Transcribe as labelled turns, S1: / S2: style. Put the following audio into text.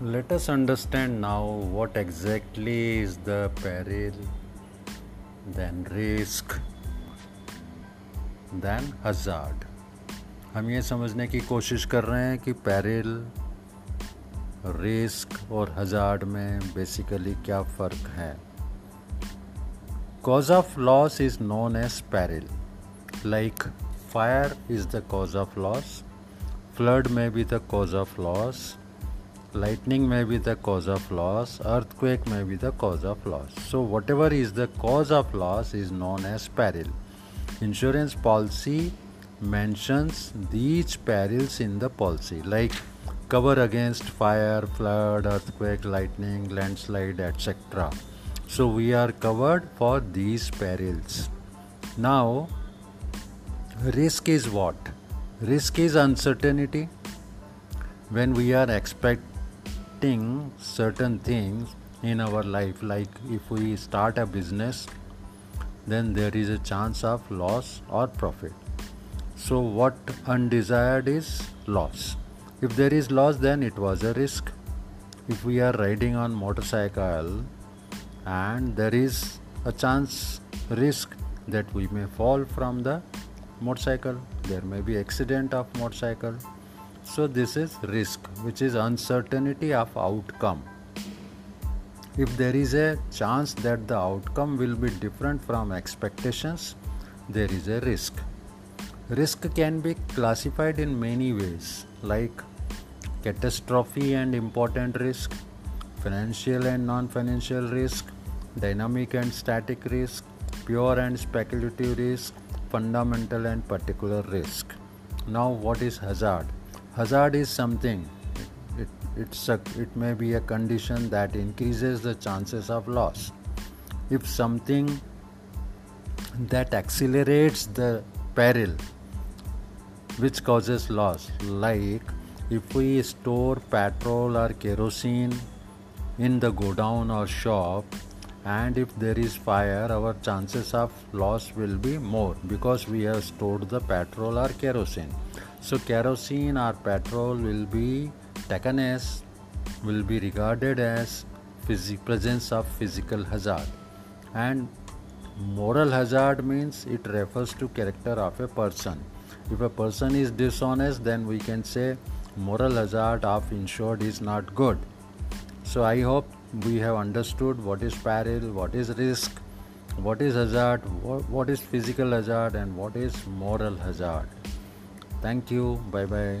S1: Let us understand now what exactly is the peril, then risk, then hazard. हम ये समझने की कोशिश कर रहे हैं कि पैरिल रिस्क और हजार्ड में बेसिकली क्या फ़र्क है cause of loss is known as peril like fire is the cause of loss flood may be the cause of loss lightning may be the cause of loss, earthquake may be the cause of loss. So, whatever is the cause of loss is known as peril. Insurance policy mentions these perils in the policy, like cover against fire, flood, earthquake, lightning, landslide, etc. So, we are covered for these perils. Now, risk is what? Risk is uncertainty when we are expect expecting certain things in our life. Like if we start a business then there is a chance of loss or profit. So what undesired is loss. If there is loss then it was a risk. If we are riding on motorcycle and there is a chance risk that we may fall from the motorcycle there may be accident of motorcycle so, this is risk, which is uncertainty of outcome. If there is a chance that the outcome will be different from expectations, there is a risk. Risk can be classified in many ways, like catastrophe and important risk, financial and non financial risk, dynamic and static risk, pure and speculative risk, fundamental and particular risk. Now, what is hazard? Hazard is something. It, it's a, it may be a condition that increases the chances of loss. If something that accelerates the peril which causes loss like if we store petrol or kerosene in the godown or shop and if there is fire our chances of loss will be more because we have stored the petrol or kerosene so kerosene or petrol will be taken as will be regarded as presence of physical hazard. And moral hazard means it refers to character of a person. If a person is dishonest then we can say moral hazard of insured is not good. So i hope we have understood what is peril what is risk what is hazard what is physical hazard and what is moral hazard Thank you. Bye bye.